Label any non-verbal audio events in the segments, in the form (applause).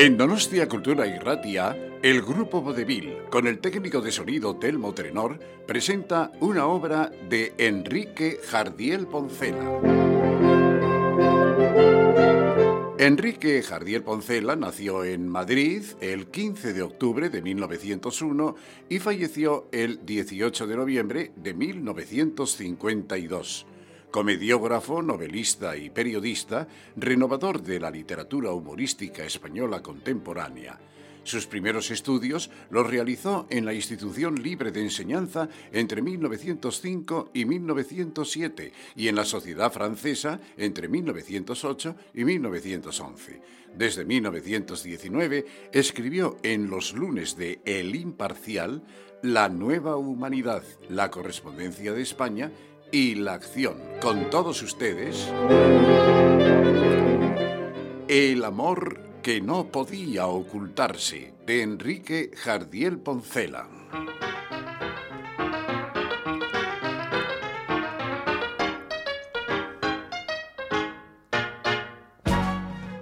En Donostia Cultura y Ratia, el grupo Vodevil, con el técnico de sonido Telmo Trenor, presenta una obra de Enrique Jardiel Poncela. Enrique Jardiel Poncela nació en Madrid el 15 de octubre de 1901 y falleció el 18 de noviembre de 1952 comediógrafo, novelista y periodista, renovador de la literatura humorística española contemporánea. Sus primeros estudios los realizó en la Institución Libre de Enseñanza entre 1905 y 1907 y en la Sociedad Francesa entre 1908 y 1911. Desde 1919 escribió en los lunes de El Imparcial La Nueva Humanidad, la correspondencia de España y la acción. Con todos ustedes, El amor que no podía ocultarse, de Enrique Jardiel Poncela.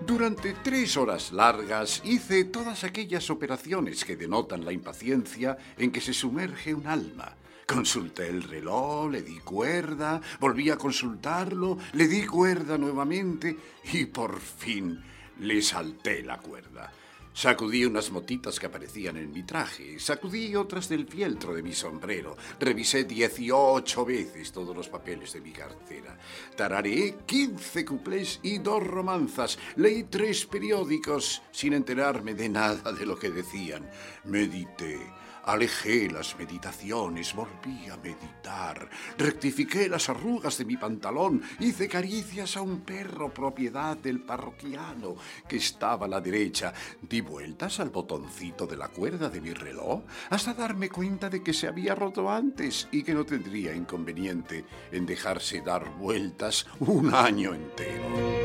Durante tres horas largas hice todas aquellas operaciones que denotan la impaciencia en que se sumerge un alma Consulté el reloj, le di cuerda, volví a consultarlo, le di cuerda nuevamente y por fin le salté la cuerda. Sacudí unas motitas que aparecían en mi traje, sacudí otras del fieltro de mi sombrero, revisé 18 veces todos los papeles de mi cartera, tarareé 15 cuplés y dos romanzas, leí tres periódicos sin enterarme de nada de lo que decían, medité Alejé las meditaciones, volví a meditar, rectifiqué las arrugas de mi pantalón, hice caricias a un perro propiedad del parroquiano que estaba a la derecha, di vueltas al botoncito de la cuerda de mi reloj hasta darme cuenta de que se había roto antes y que no tendría inconveniente en dejarse dar vueltas un año entero.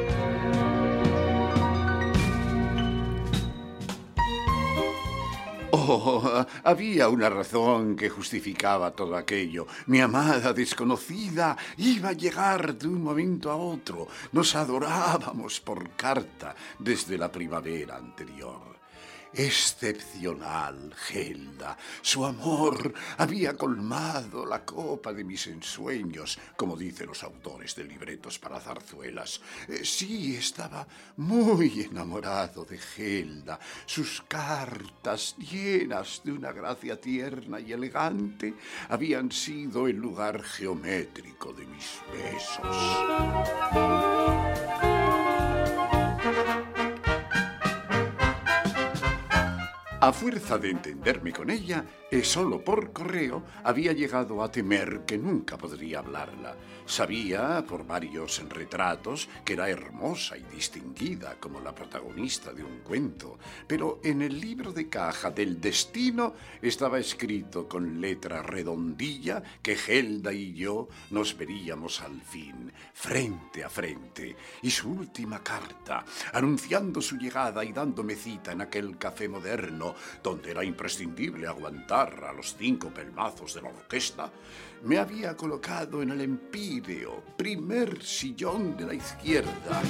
(laughs) Había una razón que justificaba todo aquello. Mi amada desconocida iba a llegar de un momento a otro. Nos adorábamos por carta desde la primavera anterior. Excepcional, Gelda. Su amor había colmado la copa de mis ensueños, como dicen los autores de libretos para zarzuelas. Eh, sí, estaba muy enamorado de Gelda. Sus cartas, llenas de una gracia tierna y elegante, habían sido el lugar geométrico de mis besos. A fuerza de entenderme con ella, y solo por correo había llegado a temer que nunca podría hablarla. Sabía, por varios retratos, que era hermosa y distinguida como la protagonista de un cuento, pero en el libro de caja del destino estaba escrito con letra redondilla que Gelda y yo nos veríamos al fin, frente a frente, y su última carta, anunciando su llegada y dándome cita en aquel café moderno donde era imprescindible aguantar a los cinco pelmazos de la orquesta, me había colocado en el empíreo, primer sillón de la izquierda.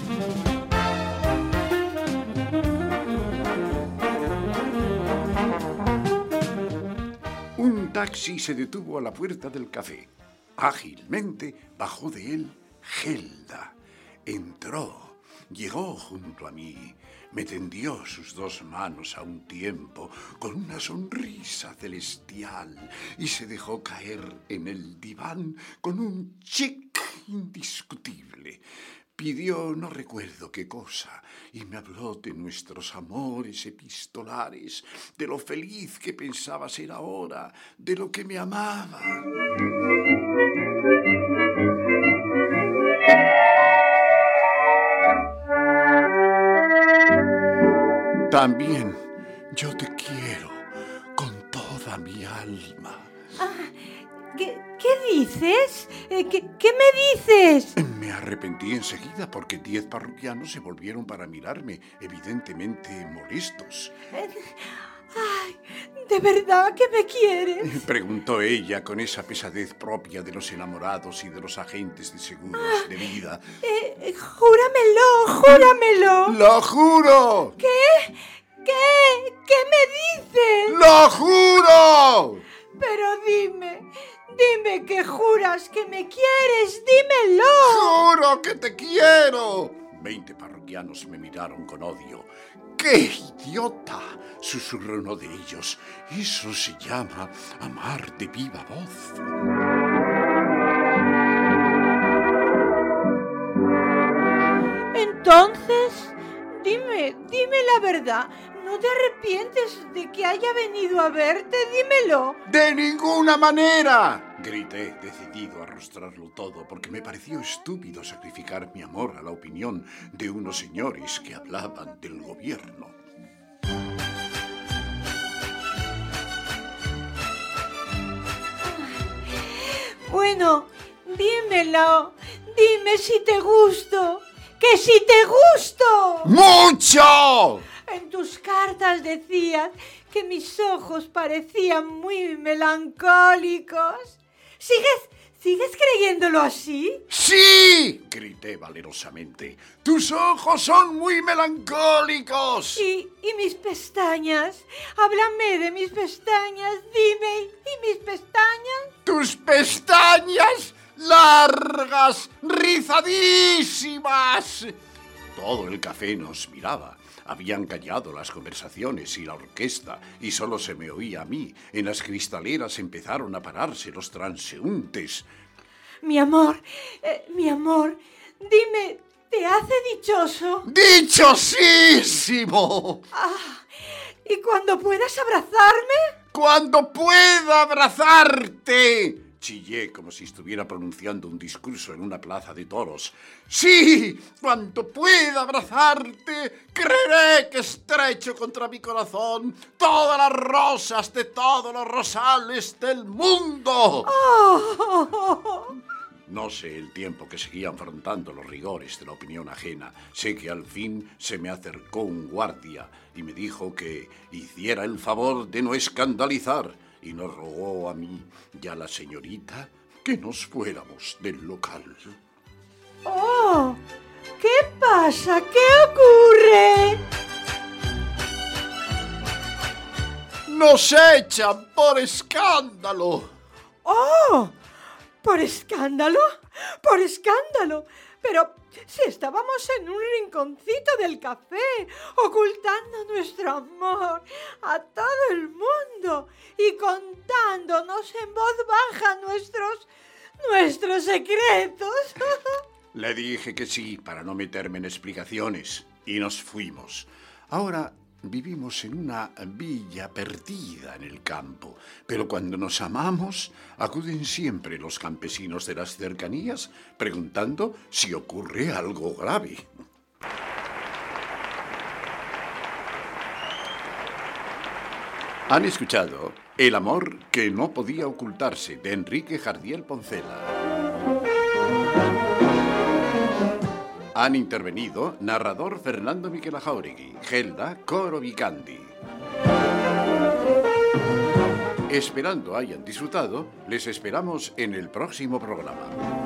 Un taxi se detuvo a la puerta del café. Ágilmente bajó de él Gelda. Entró, llegó junto a mí, me tendió sus dos manos a un tiempo con una sonrisa celestial y se dejó caer en el diván con un chic indiscutible. Pidió no recuerdo qué cosa y me habló de nuestros amores epistolares, de lo feliz que pensaba ser ahora, de lo que me amaba. También yo te quiero con toda mi alma. Ah, ¿qué, dices? Eh, ¿Qué, me dices? Me arrepentí enseguida porque diez parroquianos se volvieron para mirarme, evidentemente molestos. Eh, ay, ¿de verdad que me quieres? (laughs) Preguntó ella con esa pesadez propia de los enamorados y de los agentes de seguros ah, de vida. Eh, júramelo, júramelo. ¡Lo juro! ¿Qué? ¿Qué? ¿Qué me dices? ¡Lo juro! Pero dime, dime que juras que me quieres, dímelo. ¡Juro que te quiero! Veinte parroquianos me miraron con odio. ¡Qué idiota! susurró uno de ellos. Eso se llama amar de viva voz. Entonces, dime, dime la verdad. ¿No te arrepientes de que haya venido a verte? Dímelo. ¡De ninguna manera! Grité, decidido a arrostrarlo todo, porque me pareció estúpido sacrificar mi amor a la opinión de unos señores que hablaban del gobierno. Bueno, dímelo. Dime si te gusto. ¡Que si te gusto! ¡Mucho! En tus cartas decías que mis ojos parecían muy melancólicos. ¿Sigues, sigues creyéndolo así? ¡Sí! grité valerosamente. ¡Tus ojos son muy melancólicos! ¿Y, y mis pestañas? Háblame de mis pestañas. Dime, ¿y mis pestañas? ¡Tus pestañas! largas, rizadísimas. Todo el café nos miraba. Habían callado las conversaciones y la orquesta, y solo se me oía a mí. En las cristaleras empezaron a pararse los transeúntes. Mi amor, eh, mi amor, dime, ¿te hace dichoso? ¡Dichosísimo! Ah, ¿Y cuando puedas abrazarme? ¡Cuando pueda abrazarte! Chillé como si estuviera pronunciando un discurso en una plaza de toros. Sí, cuando pueda abrazarte, creeré que estrecho contra mi corazón todas las rosas de todos los rosales del mundo. Oh. (laughs) No sé el tiempo que seguía afrontando los rigores de la opinión ajena. Sé que al fin se me acercó un guardia y me dijo que hiciera el favor de no escandalizar y nos rogó a mí y a la señorita que nos fuéramos del local. ¡Oh! ¿Qué pasa? ¿Qué ocurre? ¡Nos echan por escándalo! ¡Oh! ¿Por escándalo? ¡Por escándalo! Pero si estábamos en un rinconcito del café, ocultando nuestro amor a todo el mundo y contándonos en voz baja nuestros nuestros secretos. Le dije que sí para no meterme en explicaciones y nos fuimos. Ahora Vivimos en una villa perdida en el campo, pero cuando nos amamos acuden siempre los campesinos de las cercanías preguntando si ocurre algo grave. Han escuchado El amor que no podía ocultarse de Enrique Jardiel Poncela. Han intervenido narrador Fernando Miquel Jauregui, Gelda Coro Vicandi. Esperando hayan disfrutado, les esperamos en el próximo programa.